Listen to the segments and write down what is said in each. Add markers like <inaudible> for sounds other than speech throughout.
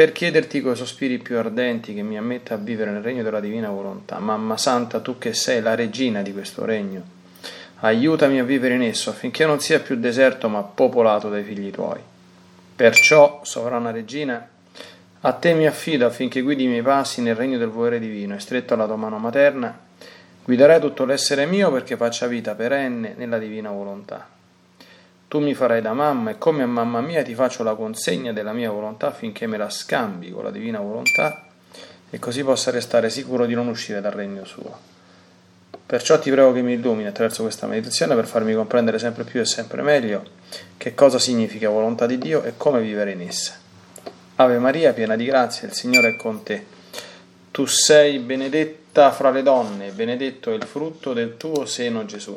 per chiederti coi sospiri più ardenti che mi ammetta a vivere nel regno della divina volontà. Mamma Santa, tu che sei la regina di questo regno, aiutami a vivere in esso affinché non sia più deserto ma popolato dai figli tuoi. Perciò, sovrana regina, a te mi affido affinché guidi i miei passi nel regno del volere divino e stretto alla tua mano materna, guiderai tutto l'essere mio perché faccia vita perenne nella divina volontà. Tu mi farai da mamma e come a mamma mia ti faccio la consegna della mia volontà affinché me la scambi con la divina volontà e così possa restare sicuro di non uscire dal regno suo. Perciò ti prego che mi illumini attraverso questa meditazione per farmi comprendere sempre più e sempre meglio che cosa significa volontà di Dio e come vivere in essa. Ave Maria, piena di grazia, il Signore è con te. Tu sei benedetta fra le donne, benedetto è il frutto del tuo seno Gesù.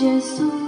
Dal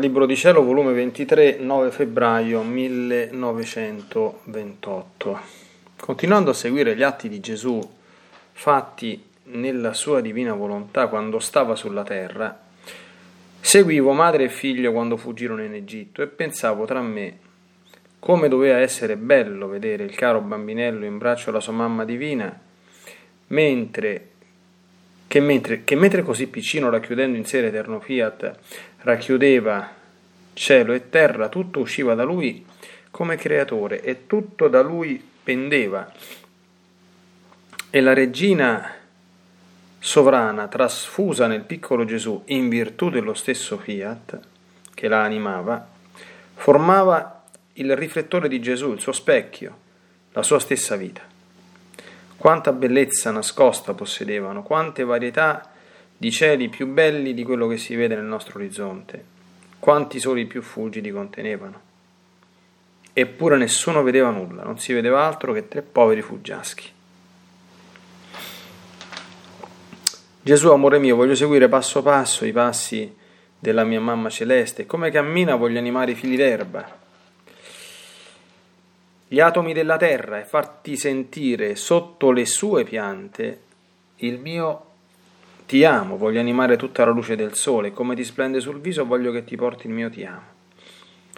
Libro di Cielo, volume 23, 9 febbraio 1928. Continuando a seguire gli atti di Gesù fatti nella sua divina volontà quando stava sulla terra, seguivo madre e figlio quando fuggirono in Egitto e pensavo tra me come doveva essere bello vedere il caro bambinello in braccio alla sua mamma divina, mentre che mentre, che mentre così piccino racchiudendo in sé l'eterno fiat racchiudeva cielo e terra, tutto usciva da lui come creatore e tutto da lui pendeva. E la regina sovrana, trasfusa nel piccolo Gesù in virtù dello stesso fiat che la animava, formava il riflettore di Gesù, il suo specchio, la sua stessa vita. Quanta bellezza nascosta possedevano, quante varietà di cieli più belli di quello che si vede nel nostro orizzonte, quanti soli più fulgidi contenevano. Eppure nessuno vedeva nulla, non si vedeva altro che tre poveri fuggiaschi. Gesù, amore mio, voglio seguire passo passo i passi della mia mamma celeste, come cammina voglio animare i fili d'erba, gli atomi della terra e farti sentire sotto le sue piante il mio ti amo, voglio animare tutta la luce del sole, come ti splende sul viso voglio che ti porti il mio ti amo.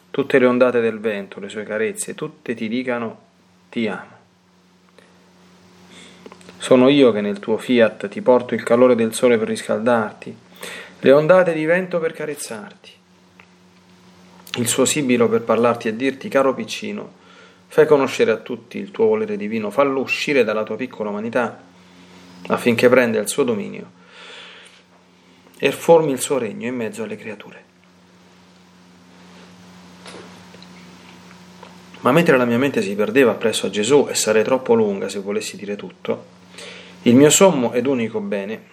Tutte le ondate del vento, le sue carezze, tutte ti dicano ti amo. Sono io che nel tuo fiat ti porto il calore del sole per riscaldarti, le ondate di vento per carezzarti, il suo sibilo per parlarti e dirti, caro piccino, fai conoscere a tutti il tuo volere divino, fallo uscire dalla tua piccola umanità affinché prenda il suo dominio e formi il suo regno in mezzo alle creature. Ma mentre la mia mente si perdeva presso a Gesù e sarei troppo lunga se volessi dire tutto, il mio sommo ed unico bene,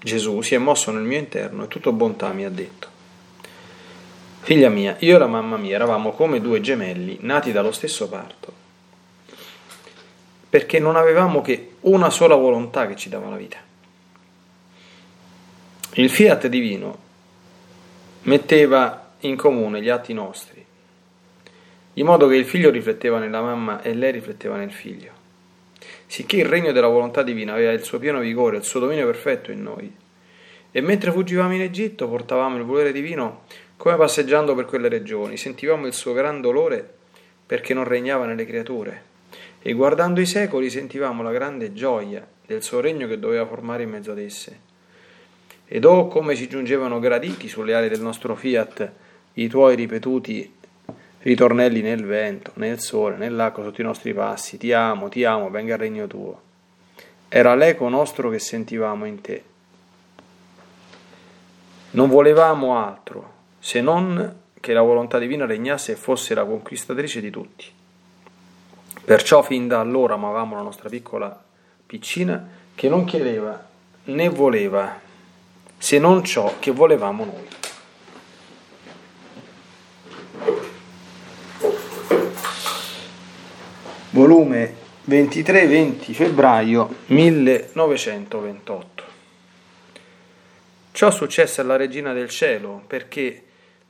Gesù, si è mosso nel mio interno e tutto bontà mi ha detto. Figlia mia, io e la mamma mia eravamo come due gemelli nati dallo stesso parto perché non avevamo che una sola volontà che ci dava la vita. Il fiat divino metteva in comune gli atti nostri, in modo che il figlio rifletteva nella mamma e lei rifletteva nel figlio, sicché il regno della volontà divina aveva il suo pieno vigore, il suo dominio perfetto in noi. E mentre fuggivamo in Egitto portavamo il volere divino come passeggiando per quelle regioni, sentivamo il suo gran dolore perché non regnava nelle creature e guardando i secoli sentivamo la grande gioia del suo regno che doveva formare in mezzo ad esse. Ed oh come ci giungevano graditi sulle ali del nostro fiat i tuoi ripetuti ritornelli nel vento, nel sole, nell'acqua sotto i nostri passi, ti amo, ti amo, venga il regno tuo. Era l'eco nostro che sentivamo in te. Non volevamo altro se non che la volontà divina regnasse e fosse la conquistatrice di tutti. Perciò fin da allora amavamo la nostra piccola piccina che non chiedeva né voleva se non ciò che volevamo noi. Volume 23-20 febbraio 1928. Ciò successe alla Regina del Cielo perché,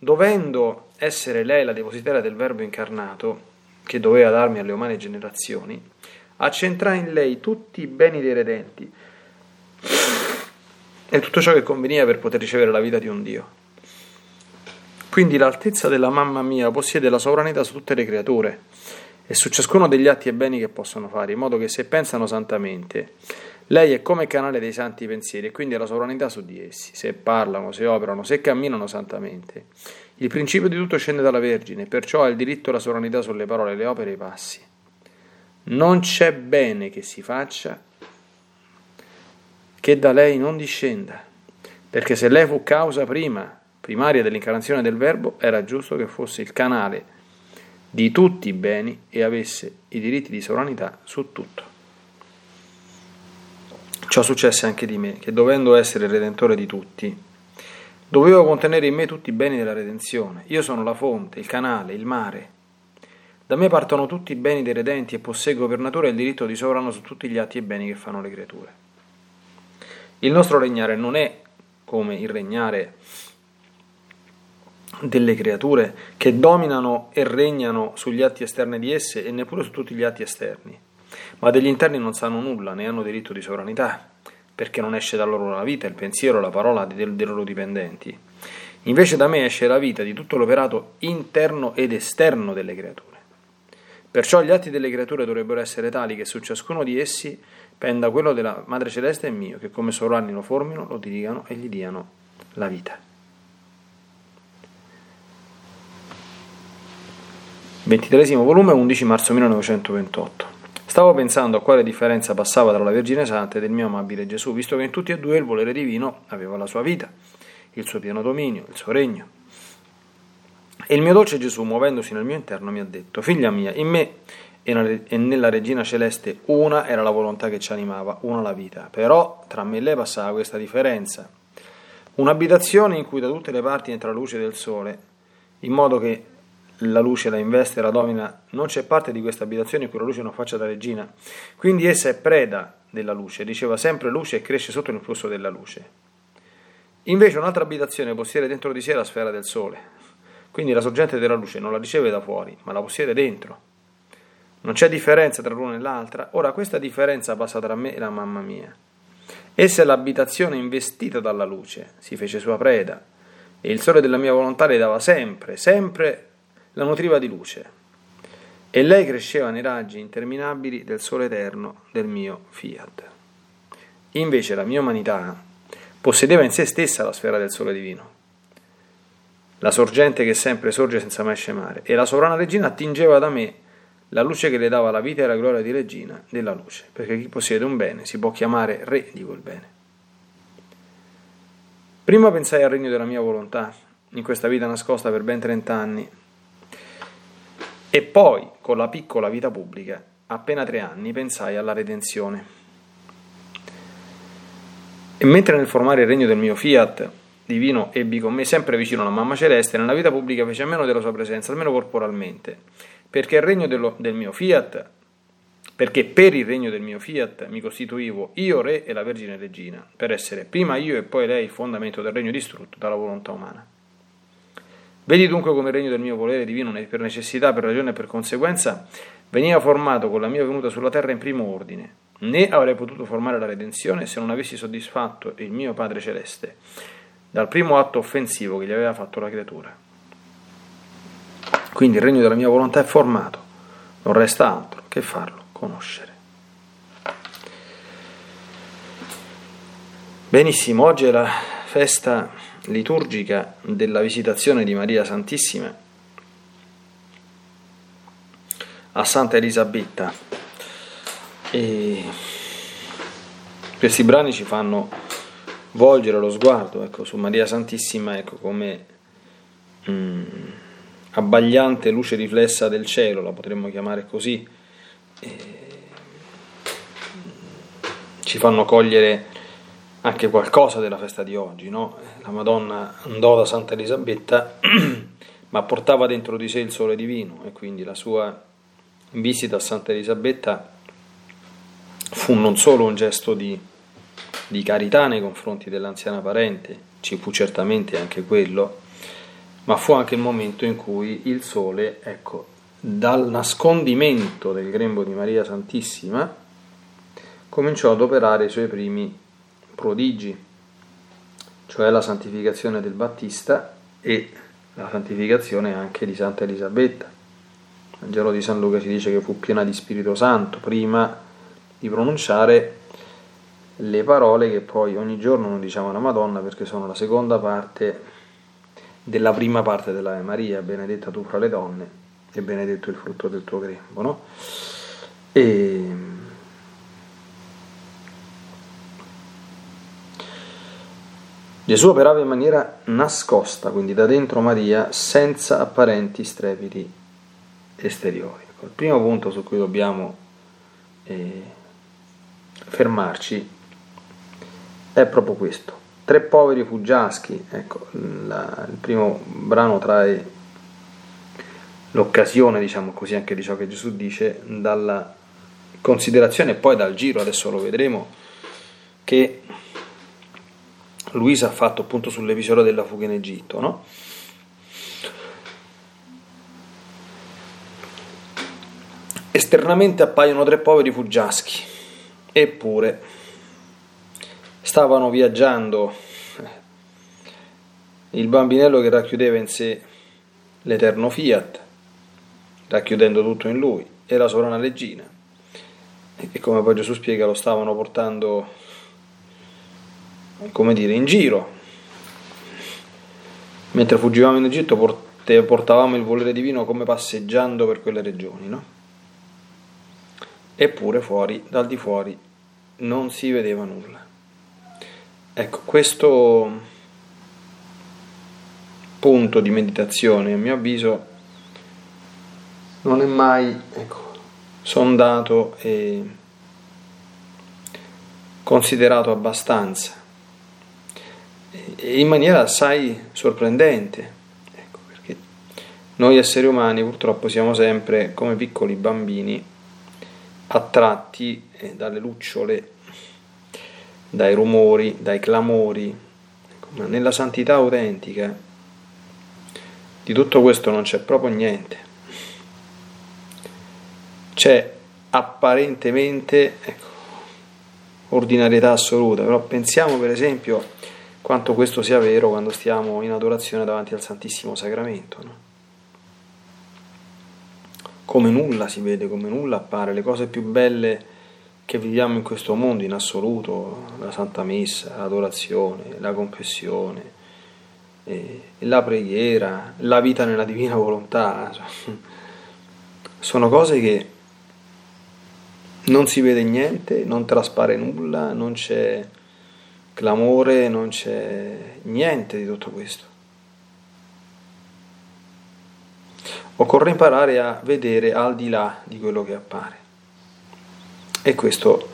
dovendo essere lei la depositaria del Verbo incarnato, che doveva darmi alle umane generazioni, accentrai in lei tutti i beni dei redenti e tutto ciò che conveniva per poter ricevere la vita di un Dio. Quindi l'altezza della mamma mia possiede la sovranità su tutte le creature e su ciascuno degli atti e beni che possono fare, in modo che se pensano santamente, lei è come canale dei santi pensieri e quindi ha la sovranità su di essi, se parlano, se operano, se camminano santamente. Il principio di tutto scende dalla Vergine, perciò ha il diritto e la sovranità sulle parole, le opere e i passi. Non c'è bene che si faccia che da lei non discenda, perché se lei fu causa prima, primaria dell'incarnazione del Verbo, era giusto che fosse il canale di tutti i beni e avesse i diritti di sovranità su tutto. Ciò successe anche di me, che dovendo essere il redentore di tutti, Dovevo contenere in me tutti i beni della redenzione. Io sono la fonte, il canale, il mare. Da me partono tutti i beni dei redenti e posseggo per natura il diritto di sovrano su tutti gli atti e beni che fanno le creature. Il nostro regnare non è come il regnare delle creature che dominano e regnano sugli atti esterni di esse e neppure su tutti gli atti esterni, ma degli interni non sanno nulla, né hanno diritto di sovranità perché non esce da loro la vita, il pensiero, la parola dei, dei loro dipendenti. Invece da me esce la vita di tutto l'operato interno ed esterno delle creature. Perciò gli atti delle creature dovrebbero essere tali che su ciascuno di essi penda quello della Madre Celeste e mio, che come sovrani lo formino, lo dirigano e gli diano la vita. 23 volume, 11 marzo 1928. Stavo pensando a quale differenza passava tra la Vergine Santa ed il mio amabile Gesù, visto che in tutti e due il volere divino aveva la sua vita, il suo pieno dominio, il suo regno. E il mio dolce Gesù, muovendosi nel mio interno, mi ha detto, figlia mia, in me e nella regina celeste una era la volontà che ci animava, una la vita. Però tra me e lei passava questa differenza. Un'abitazione in cui da tutte le parti entra la luce del sole, in modo che la luce la investe la domina, non c'è parte di questa abitazione in cui la luce non faccia da regina. Quindi essa è preda della luce, riceva sempre luce e cresce sotto il flusso della luce. Invece un'altra abitazione possiede dentro di sé la sfera del sole, quindi la sorgente della luce non la riceve da fuori, ma la possiede dentro. Non c'è differenza tra l'una e l'altra. Ora questa differenza passa tra me e la mamma mia. Essa è l'abitazione investita dalla luce, si fece sua preda, e il sole della mia volontà le dava sempre, sempre la nutriva di luce. E lei cresceva nei raggi interminabili del sole eterno del mio fiat. Invece la mia umanità possedeva in sé stessa la sfera del sole divino, la sorgente che sempre sorge senza mai scemare, e la sovrana regina attingeva da me la luce che le dava la vita e la gloria di regina della luce, perché chi possiede un bene si può chiamare re di quel bene. Prima pensai al regno della mia volontà, in questa vita nascosta per ben trent'anni, e poi, con la piccola vita pubblica, appena tre anni, pensai alla redenzione. E mentre nel formare il regno del mio fiat divino ebbi con me sempre vicino la mamma celeste, nella vita pubblica fece a meno della sua presenza, almeno corporalmente perché il regno dello, del mio fiat, perché per il regno del mio fiat mi costituivo io re e la Vergine Regina, per essere prima io e poi lei il fondamento del regno distrutto dalla volontà umana. Vedi dunque come il regno del mio volere divino, per necessità, per ragione e per conseguenza, veniva formato con la mia venuta sulla terra in primo ordine. Né avrei potuto formare la redenzione se non avessi soddisfatto il mio Padre Celeste dal primo atto offensivo che gli aveva fatto la creatura. Quindi il regno della mia volontà è formato, non resta altro che farlo conoscere. Benissimo, oggi è la festa liturgica della visitazione di Maria Santissima a Santa Elisabetta. E questi brani ci fanno volgere lo sguardo ecco, su Maria Santissima ecco, come mm, abbagliante luce riflessa del cielo, la potremmo chiamare così, ci fanno cogliere anche qualcosa della festa di oggi. No? La Madonna andò da Santa Elisabetta, <clears throat> ma portava dentro di sé il sole divino e quindi la sua visita a Santa Elisabetta fu non solo un gesto di, di carità nei confronti dell'anziana parente, ci fu certamente anche quello, ma fu anche il momento in cui il sole, ecco, dal nascondimento del grembo di Maria Santissima, cominciò ad operare i suoi primi prodigi, cioè la santificazione del Battista e la santificazione anche di Santa Elisabetta. Il Vangelo di San Luca ci dice che fu piena di Spirito Santo prima di pronunciare le parole che poi ogni giorno non diciamo alla Madonna perché sono la seconda parte della prima parte dell'Ave Maria, benedetta tu fra le donne e benedetto il frutto del tuo grembo. No? E... Gesù operava in maniera nascosta, quindi da dentro Maria, senza apparenti strepiti esteriori. Ecco, il primo punto su cui dobbiamo eh, fermarci è proprio questo Tre poveri fuggiaschi, ecco, la, il primo brano trae l'occasione, diciamo così, anche di ciò che Gesù dice, dalla considerazione e poi dal giro, adesso lo vedremo, che Luisa ha fatto appunto sull'episodio della fuga in Egitto, no? Esternamente appaiono tre poveri fuggiaschi, eppure stavano viaggiando il bambinello che racchiudeva in sé l'eterno fiat, racchiudendo tutto in lui, e la sovrana regina, e come poi Gesù spiega lo stavano portando, come dire, in giro. Mentre fuggivamo in Egitto portavamo il volere divino come passeggiando per quelle regioni, no? Eppure fuori, dal di fuori, non si vedeva nulla. Ecco, questo punto di meditazione, a mio avviso, non è mai ecco, sondato e considerato abbastanza in maniera assai sorprendente, ecco, perché noi esseri umani purtroppo siamo sempre come piccoli bambini attratti eh, dalle lucciole, dai rumori, dai clamori, ecco, ma nella santità autentica di tutto questo non c'è proprio niente. C'è apparentemente ecco, ordinarietà assoluta, però pensiamo per esempio quanto questo sia vero quando stiamo in adorazione davanti al Santissimo Sacramento. No? Come nulla si vede, come nulla appare, le cose più belle che viviamo in questo mondo in assoluto, la Santa Messa, l'adorazione, la confessione, eh, la preghiera, la vita nella divina volontà, sono cose che non si vede niente, non traspare nulla, non c'è clamore, non c'è niente di tutto questo. Occorre imparare a vedere al di là di quello che appare. E questo,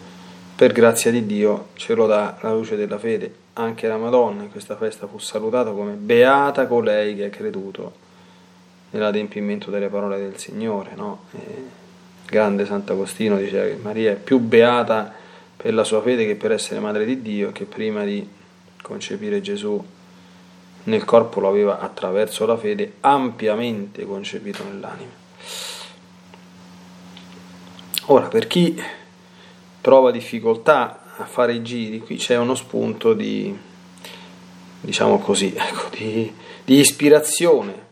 per grazia di Dio, ce lo dà la luce della fede. Anche la Madonna in questa festa fu salutata come beata colei che ha creduto nell'adempimento delle parole del Signore. No? grande Sant'Agostino diceva che Maria è più beata per la sua fede che per essere madre di Dio, che prima di concepire Gesù nel corpo lo aveva attraverso la fede ampiamente concepito nell'anima. Ora, per chi trova difficoltà a fare i giri, qui c'è uno spunto di, diciamo così, <laughs> ecco, di, di ispirazione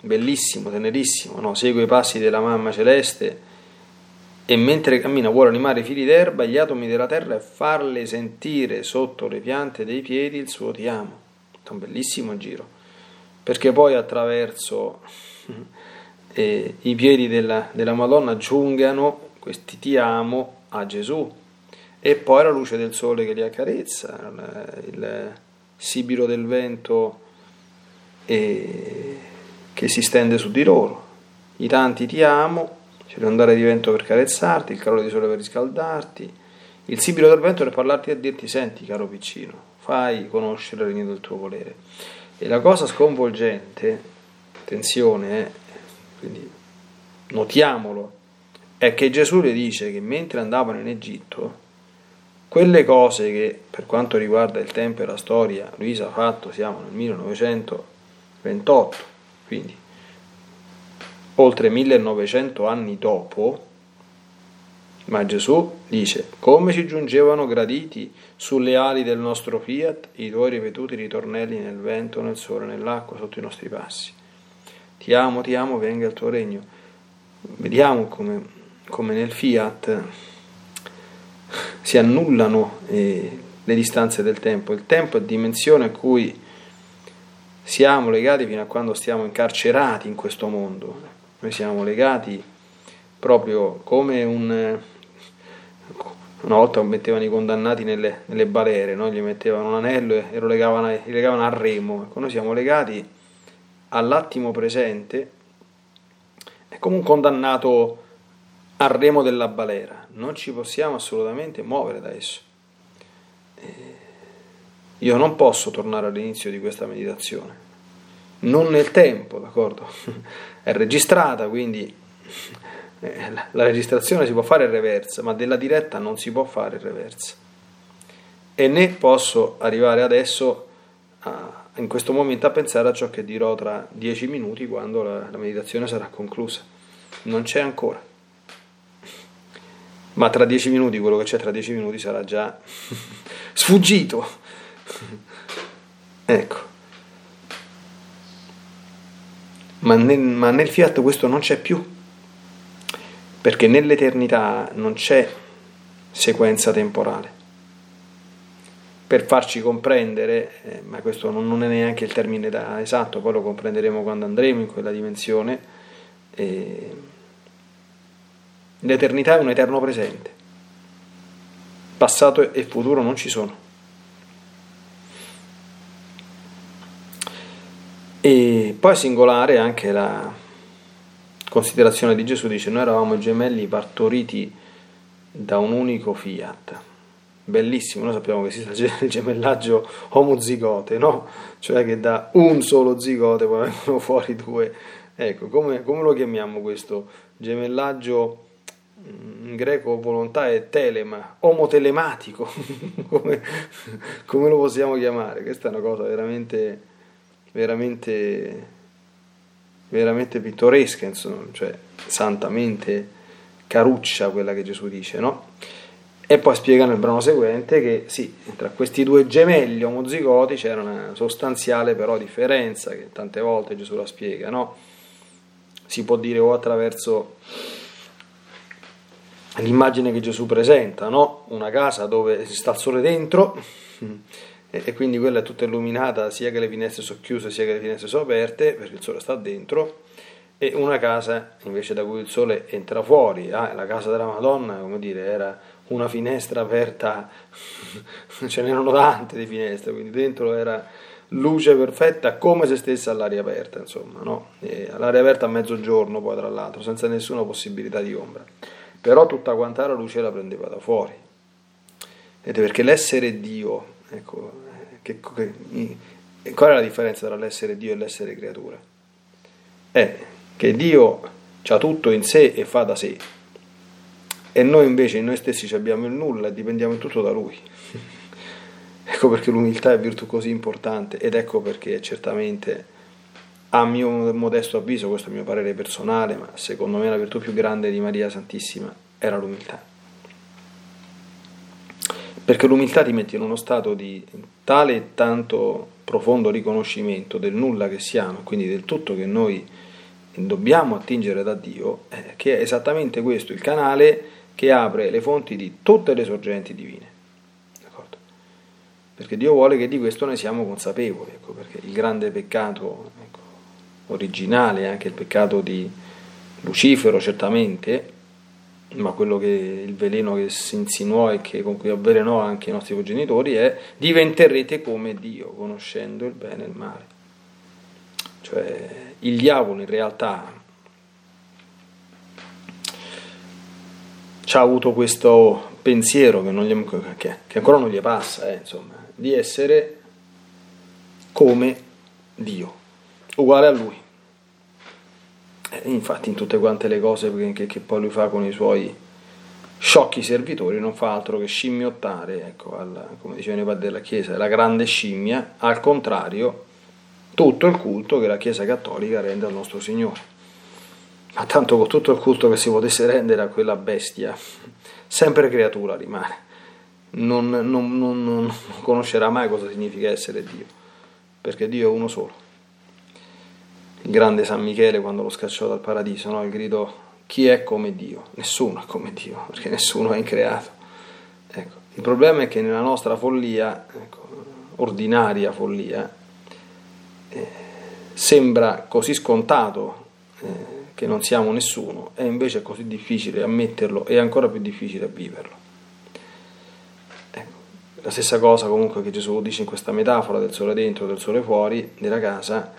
bellissimo, tenerissimo, no? segue i passi della mamma celeste e mentre cammina vuole animare i fili d'erba, gli atomi della terra e farle sentire sotto le piante dei piedi il suo ti amo. È un bellissimo giro, perché poi attraverso <laughs> eh, i piedi della, della Madonna giungano questi ti amo a Gesù e poi la luce del sole che li accarezza, il, il sibilo del vento. E che si stende su di loro. I tanti ti amo, c'è l'ondare di vento per carezzarti, il calore di sole per riscaldarti, il sibilo del vento per parlarti e dirti senti caro piccino, fai conoscere il regno del tuo volere. E la cosa sconvolgente, attenzione, eh, quindi notiamolo, è che Gesù le dice che mentre andavano in Egitto, quelle cose che per quanto riguarda il tempo e la storia Luisa ha fatto, siamo nel 1928, quindi oltre 1900 anni dopo, ma Gesù dice, come ci giungevano graditi sulle ali del nostro fiat i tuoi ripetuti ritornelli nel vento, nel sole, nell'acqua, sotto i nostri passi. Ti amo, ti amo, venga il tuo regno. Vediamo come, come nel fiat si annullano eh, le distanze del tempo. Il tempo è dimensione a cui siamo legati fino a quando stiamo incarcerati in questo mondo. Noi siamo legati proprio come un... Una volta mettevano i condannati nelle, nelle balere, no? gli mettevano un anello e lo legavano, li legavano al remo. Ecco, noi siamo legati all'attimo presente, è come un condannato al remo della balera, non ci possiamo assolutamente muovere da esso. Io non posso tornare all'inizio di questa meditazione, non nel tempo, d'accordo? <laughs> È registrata, quindi eh, la registrazione si può fare in reversa, ma della diretta non si può fare in reversa. E né posso arrivare adesso, a, in questo momento, a pensare a ciò che dirò tra dieci minuti quando la, la meditazione sarà conclusa. Non c'è ancora. Ma tra dieci minuti, quello che c'è tra dieci minuti sarà già <laughs> sfuggito. ecco. Ma nel, ma nel fiat questo non c'è più, perché nell'eternità non c'è sequenza temporale. Per farci comprendere, eh, ma questo non, non, è neanche il termine da, esatto, poi lo comprenderemo quando andremo in quella dimensione, eh, l'eternità è un eterno presente, passato e futuro non ci sono. E poi è singolare anche la, considerazione di Gesù dice noi eravamo gemelli partoriti da un unico fiat. Bellissimo, noi sappiamo che esiste <laughs> il gemellaggio omozigote, no? Cioè che da un solo zigote poi vengono <laughs> fuori due. Ecco, come, come lo chiamiamo questo gemellaggio? in greco volontà è telema, omotelematico, <laughs> come, come, lo possiamo chiamare? Questa è una cosa veramente, veramente, veramente pittoresca, insomma, cioè santamente caruccia quella che Gesù dice, no? E poi spiega nel brano seguente che sì, tra questi due gemelli omozigoti c'era una sostanziale però differenza, che tante volte Gesù la spiega, no? Si può dire o attraverso l'immagine che Gesù presenta, no? Una casa dove si sta il sole dentro e quindi quella è tutta illuminata sia che le finestre sono chiuse sia che le finestre sono aperte perché il sole sta dentro. E una casa invece da cui il sole entra fuori, ah, la casa della Madonna, come dire, era una finestra aperta, <laughs> ce n'erano tante di finestre, quindi dentro era luce perfetta come se stesse all'aria aperta, insomma, no? all'aria aperta a mezzogiorno poi tra l'altro, senza nessuna possibilità di ombra, però tutta quanta la luce la prendeva da fuori, Vedete, perché l'essere Dio, ecco, che, che, qual è la differenza tra l'essere Dio e l'essere creatura? È che Dio ha tutto in sé e fa da sé e noi invece in noi stessi abbiamo il nulla e dipendiamo in tutto da Lui. <laughs> ecco perché l'umiltà è virtù così importante ed ecco perché certamente a mio modesto avviso, questo è il mio parere personale, ma secondo me la virtù più grande di Maria Santissima era l'umiltà. Perché l'umiltà ti mette in uno stato di tale e tanto profondo riconoscimento del nulla che siamo, quindi del tutto che noi dobbiamo attingere da Dio, eh, che è esattamente questo il canale che apre le fonti di tutte le sorgenti divine. D'accordo? Perché Dio vuole che di questo noi siamo consapevoli, ecco, perché il grande peccato ecco, originale, anche il peccato di Lucifero certamente, ma quello che il veleno che si insinuò e che, con cui avvelenò anche i nostri progenitori è diventerete come Dio, conoscendo il bene e il male. Cioè il diavolo in realtà ha avuto questo pensiero che, gli, che, che, ancora non gli passa, eh, insomma, di essere come Dio, uguale a lui. E infatti in tutte quante le cose che, che, poi lui fa con i suoi sciocchi servitori non fa altro che scimmiottare, ecco, alla, come dicevano i padri della Chiesa, la grande scimmia, al contrario tutto il culto che la Chiesa Cattolica rende al nostro Signore. Ma tanto con tutto il culto che si potesse rendere a quella bestia, sempre creatura rimane. Non, non, non, non conoscerà mai cosa significa essere Dio, perché Dio è uno solo. Il grande San Michele quando lo scacciò dal paradiso, no? il grido chi è come Dio? Nessuno è come Dio, <laughs> perché nessuno è increato. Ecco. Il problema è che nella nostra follia, ecco, ordinaria follia, eh, sembra così scontato eh, che non siamo nessuno e invece è così difficile ammetterlo e ancora più difficile viverlo. Ecco, la stessa cosa comunque che Gesù dice in questa metafora del sole dentro e del sole fuori della casa,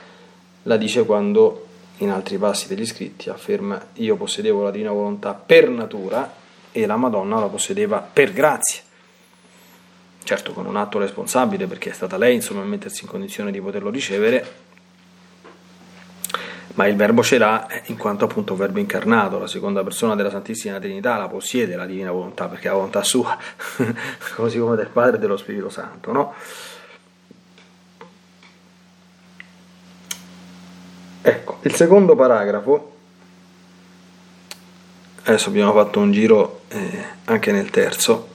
la dice quando in altri passi degli scritti afferma io possedevo la divina volontà per natura e la Madonna la possedeva per grazia certo con un atto responsabile perché è stata lei insomma a mettersi in condizione di poterlo ricevere, ma il verbo ce l'ha in quanto appunto verbo incarnato, la seconda persona della Santissima Trinità la possiede la divina volontà perché è la volontà sua, <laughs> così come del Padre e dello Spirito Santo, no? Ecco, il secondo paragrafo, adesso abbiamo fatto un giro eh, anche nel terzo,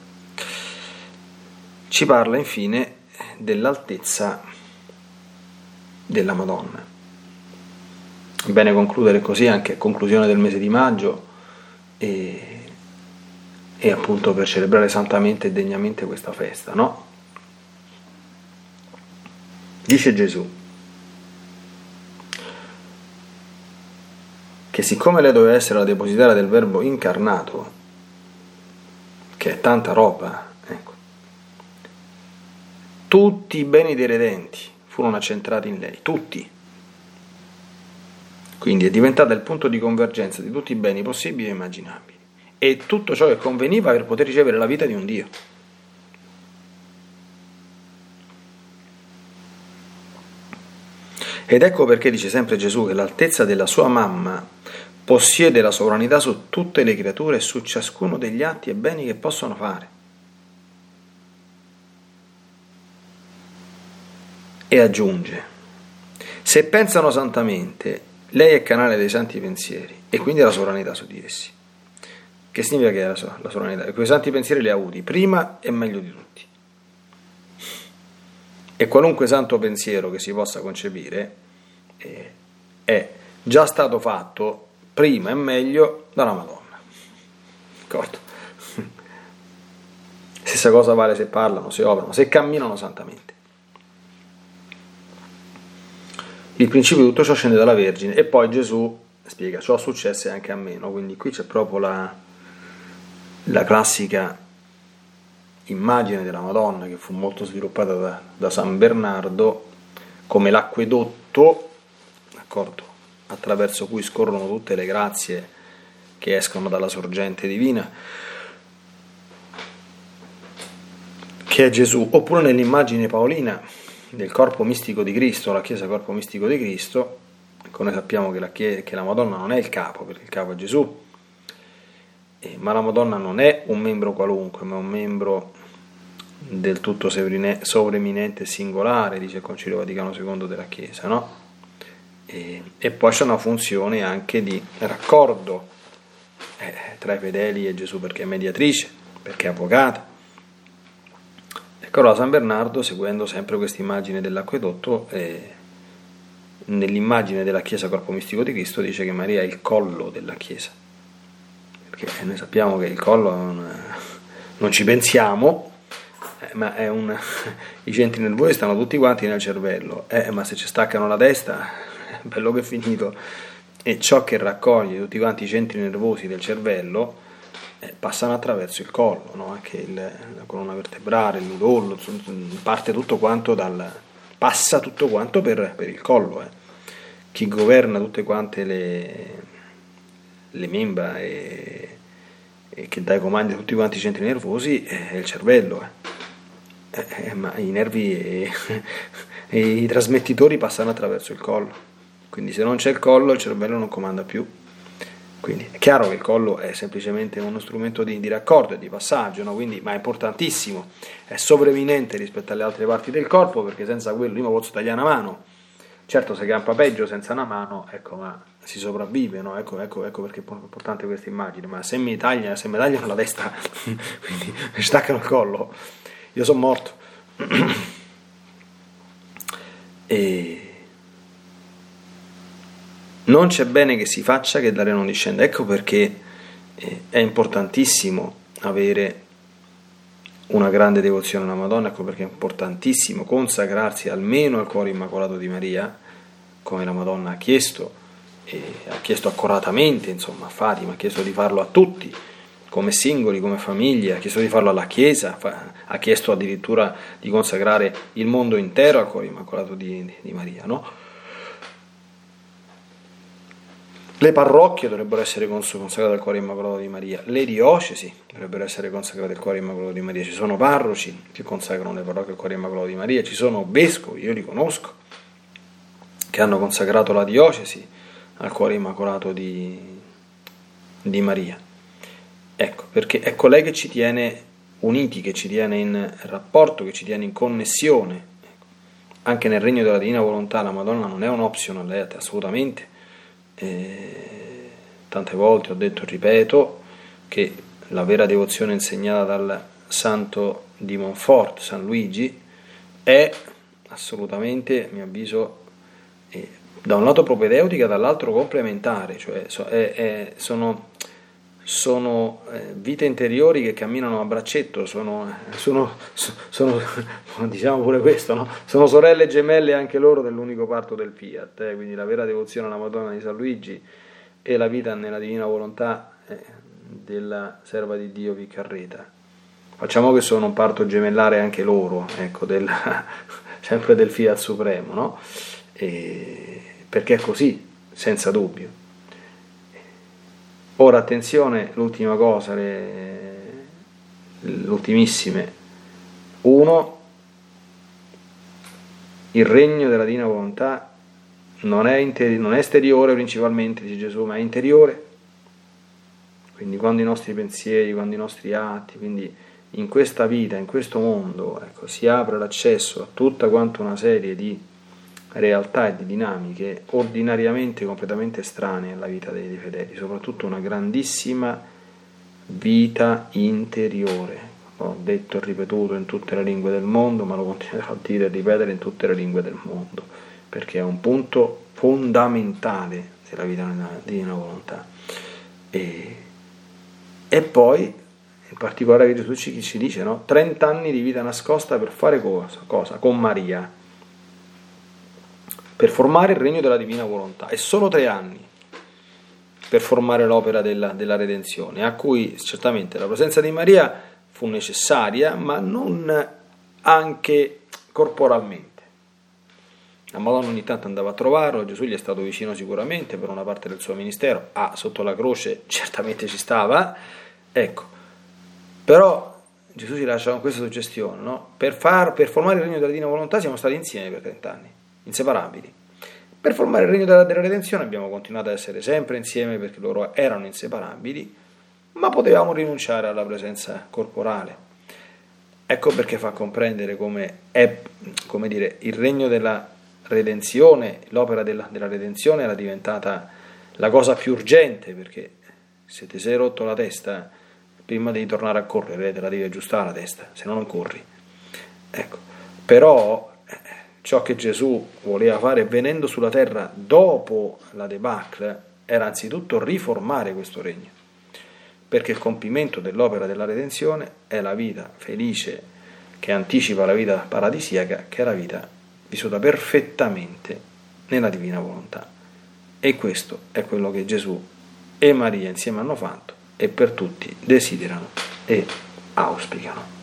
ci parla infine dell'altezza della Madonna. Bene concludere così anche a conclusione del mese di maggio e, e appunto per celebrare santamente e degnamente questa festa, no? Dice Gesù che siccome lei doveva essere la depositaria del verbo incarnato, che è tanta roba, tutti i beni dei redenti furono accentrati in lei, tutti. Quindi è diventata il punto di convergenza di tutti i beni possibili e immaginabili e tutto ciò che conveniva per poter ricevere la vita di un Dio. Ed ecco perché dice sempre Gesù che l'altezza della sua mamma possiede la sovranità su tutte le creature e su ciascuno degli atti e beni che possono fare. E aggiunge, se pensano santamente, lei è canale dei santi pensieri e quindi ha la sovranità su di essi. Che significa che è la, sovranità? Quei santi pensieri li ha avuti prima e meglio di tutti. E qualunque santo pensiero che si possa concepire eh, è già stato fatto prima e meglio dalla Madonna. D'accordo? <laughs> Stessa cosa vale se parlano, se operano, se camminano santamente. Il principio di tutto ciò scende dalla Vergine e poi Gesù spiega, ciò successe anche a me, no? quindi qui c'è proprio la, la, classica immagine della Madonna che fu molto sviluppata da, da San Bernardo come l'acquedotto, d'accordo? Attraverso cui scorrono tutte le grazie che escono dalla sorgente divina, che è Gesù, oppure nell'immagine paolina del corpo mistico di Cristo, la Chiesa corpo mistico di Cristo, ecco noi sappiamo che la, Chiesa, che la Madonna non è il capo, perché il capo è Gesù, eh, ma la Madonna non è un membro qualunque, ma un membro del tutto sovreminente e singolare, dice il Concilio Vaticano II della Chiesa, no? E, e poi c'è una funzione anche di raccordo eh, tra i fedeli e Gesù perché è mediatrice, perché è avvocata. Ecco allora San Bernardo, seguendo sempre questa immagine dell'acquedotto, eh, nell'immagine della Chiesa corpo mistico di Cristo dice che Maria è il collo della Chiesa, perché noi sappiamo che il collo un, non ci pensiamo, eh, ma un, <laughs> i centri nervosi stanno tutti quanti nel cervello, eh, ma se ci staccano la testa <laughs> bello che è finito, e ciò che raccoglie tutti quanti i centri nervosi del cervello eh, passano attraverso il collo, no? anche il, la colonna vertebrale, il midollo, parte tutto quanto dal, passa tutto quanto per, per il collo. Eh. Chi governa tutte quante le, le membra e, e, che dà i comandi a tutti quanti i centri nervosi è il cervello. Eh. eh ma i nervi e, <laughs> e i trasmettitori passano attraverso il collo. Quindi se non c'è il collo il cervello non comanda più. Quindi è chiaro che il collo è semplicemente uno strumento di, di raccordo e di passaggio, no? Quindi, ma è importantissimo, è sovreminente rispetto alle altre parti del corpo perché senza quello io mi posso tagliare una mano. Certo si campa peggio senza una mano, ecco, ma si sopravvive, no? ecco, ecco, ecco, perché è importante questa immagine, ma se mi tagliano, se mi tagliano la testa, <laughs> quindi mi staccano il collo, io sono morto. <clears throat> e non c'è bene che si faccia che dare non discenda. Ecco perché eh, è importantissimo avere una grande devozione alla Madonna, ecco perché è importantissimo consacrarsi almeno al cuore immacolato di Maria, come la Madonna ha chiesto, ha chiesto accuratamente, insomma, a Fatima, ha chiesto di farlo a tutti, come singoli, come famiglie, ha chiesto di farlo alla Chiesa, ha chiesto addirittura di consacrare il mondo intero al cuore immacolato di, di Maria, no? Le parrocchie dovrebbero essere consacrate al cuore immacolato di Maria, le diocesi dovrebbero essere consacrate al cuore immacolato di Maria, ci sono parroci che consacrano le parrocchie al cuore immacolato di Maria, ci sono vescovi, io li conosco, che hanno consacrato la diocesi al cuore immacolato di, di Maria. Ecco, perché è colei che ci tiene uniti, che ci tiene in rapporto, che ci tiene in connessione. Ecco. Anche nel regno della divina volontà la Madonna non è un optional, è assolutamente eh, tante volte ho detto e ripeto che la vera devozione insegnata dal santo di Montfort, San Luigi, è assolutamente, a mio avviso, eh, da un lato propedeutica, dall'altro complementare, cioè è, è, sono, sono eh, vite interiori che camminano a braccetto, sono, sono, sono diciamo questo, no? sono sorelle gemelle anche loro dell'unico parto del Fiat, eh? quindi la vera devozione alla Madonna di San Luigi e la vita nella divina volontà eh, della serva di Dio Viccarreta. Facciamo che sono un parto gemellare anche loro, ecco, del, <laughs> sempre del Fiat Supremo, no? Perché è così, senza dubbio. Ora attenzione, l'ultima cosa, le, l'ultimissime. Uno, il regno della divina volontà non è, interi- non è esteriore principalmente, dice Gesù, ma è interiore. Quindi quando i nostri pensieri, quando i nostri atti, quindi in questa vita, in questo mondo, ecco, si apre l'accesso a tutta quanta una serie di realtà e di dinamiche ordinariamente completamente estranee alla vita dei fedeli, soprattutto una grandissima vita interiore. Ho detto e ripetuto in tutte le lingue del mondo, ma lo continuerò a dire e ripetere in tutte le lingue del mondo, perché è un punto fondamentale della vita della divina volontà. E, e poi in particolare Gesù ci, ci dice, no? 30 anni di vita nascosta per fare cosa? cosa? Con Maria, per formare il regno della divina volontà, e solo tre anni per formare l'opera della, della redenzione, a cui certamente la presenza di Maria fu necessaria, ma non anche corporalmente. La Madonna ogni tanto andava a trovarlo, Gesù gli è stato vicino sicuramente per una parte del suo ministero, ah, sotto la croce certamente ci stava, ecco, però Gesù ci lascia con questa suggestione, no? per, far, per, formare il regno della divina volontà siamo stati insieme per 30 anni, inseparabili. Per formare il regno della, della redenzione abbiamo continuato ad essere sempre insieme perché loro erano inseparabili, ma potevamo rinunciare alla presenza corporale. Ecco perché fa comprendere come è, come dire, il regno della redenzione, l'opera della, della redenzione era diventata la cosa più urgente perché se ti sei rotto la testa prima devi tornare a correre, te la devi aggiustare la testa, se no non corri. Ecco. Però eh, ciò che Gesù voleva fare venendo sulla terra dopo la debacle era anzitutto riformare questo regno, perché il compimento dell'opera della redenzione è la vita felice che anticipa la vita paradisiaca, che è la vita vissuta perfettamente nella divina volontà. E questo è quello che Gesù e Maria insieme hanno fatto e per tutti desiderano e auspicano.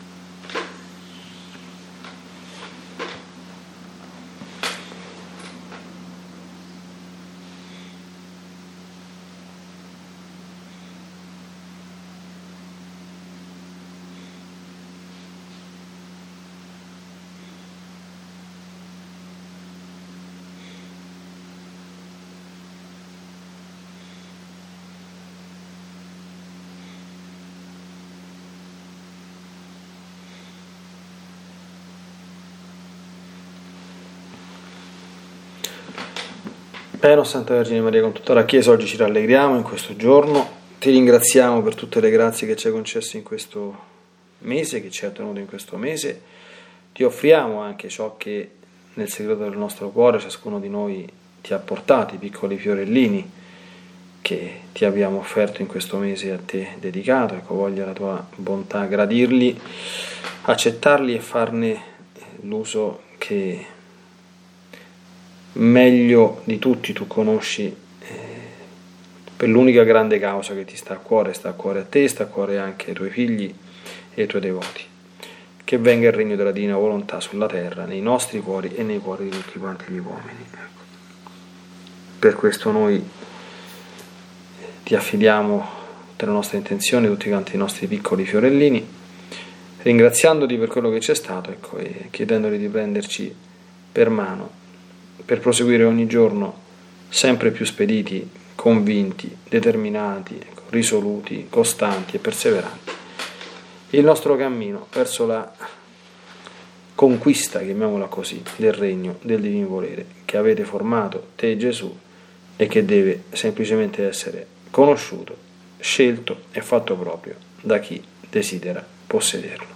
Bene, Santa Vergine Maria, con tutta la Chiesa oggi ci rallegriamo in questo giorno, ti ringraziamo per tutte le grazie che ci hai concesso in questo mese, che ci hai ottenuto in questo mese, ti offriamo anche ciò che nel segreto del nostro cuore ciascuno di noi ti ha portato, i piccoli fiorellini che ti abbiamo offerto in questo mese a te dedicato, ecco voglia la tua bontà gradirli, accettarli e farne l'uso che meglio di tutti tu conosci eh, per l'unica grande causa che ti sta a cuore, sta a cuore a te, sta a cuore anche ai tuoi figli e ai tuoi devoti. Che venga il regno della divina volontà sulla terra, nei nostri cuori e nei cuori di tutti quanti gli uomini. Ecco. Per questo noi ti affidiamo tutte le nostre intenzioni, tutti quanti i nostri piccoli fiorellini, ringraziandoti per quello che c'è stato ecco, e chiedendoli di prenderci per mano per proseguire ogni giorno sempre più spediti, convinti, determinati, ecco, risoluti, costanti e perseveranti. Il nostro cammino verso la conquista, chiamiamola così, del regno del divino volere che avete formato te Gesù e che deve semplicemente essere conosciuto, scelto e fatto proprio da chi desidera possederlo.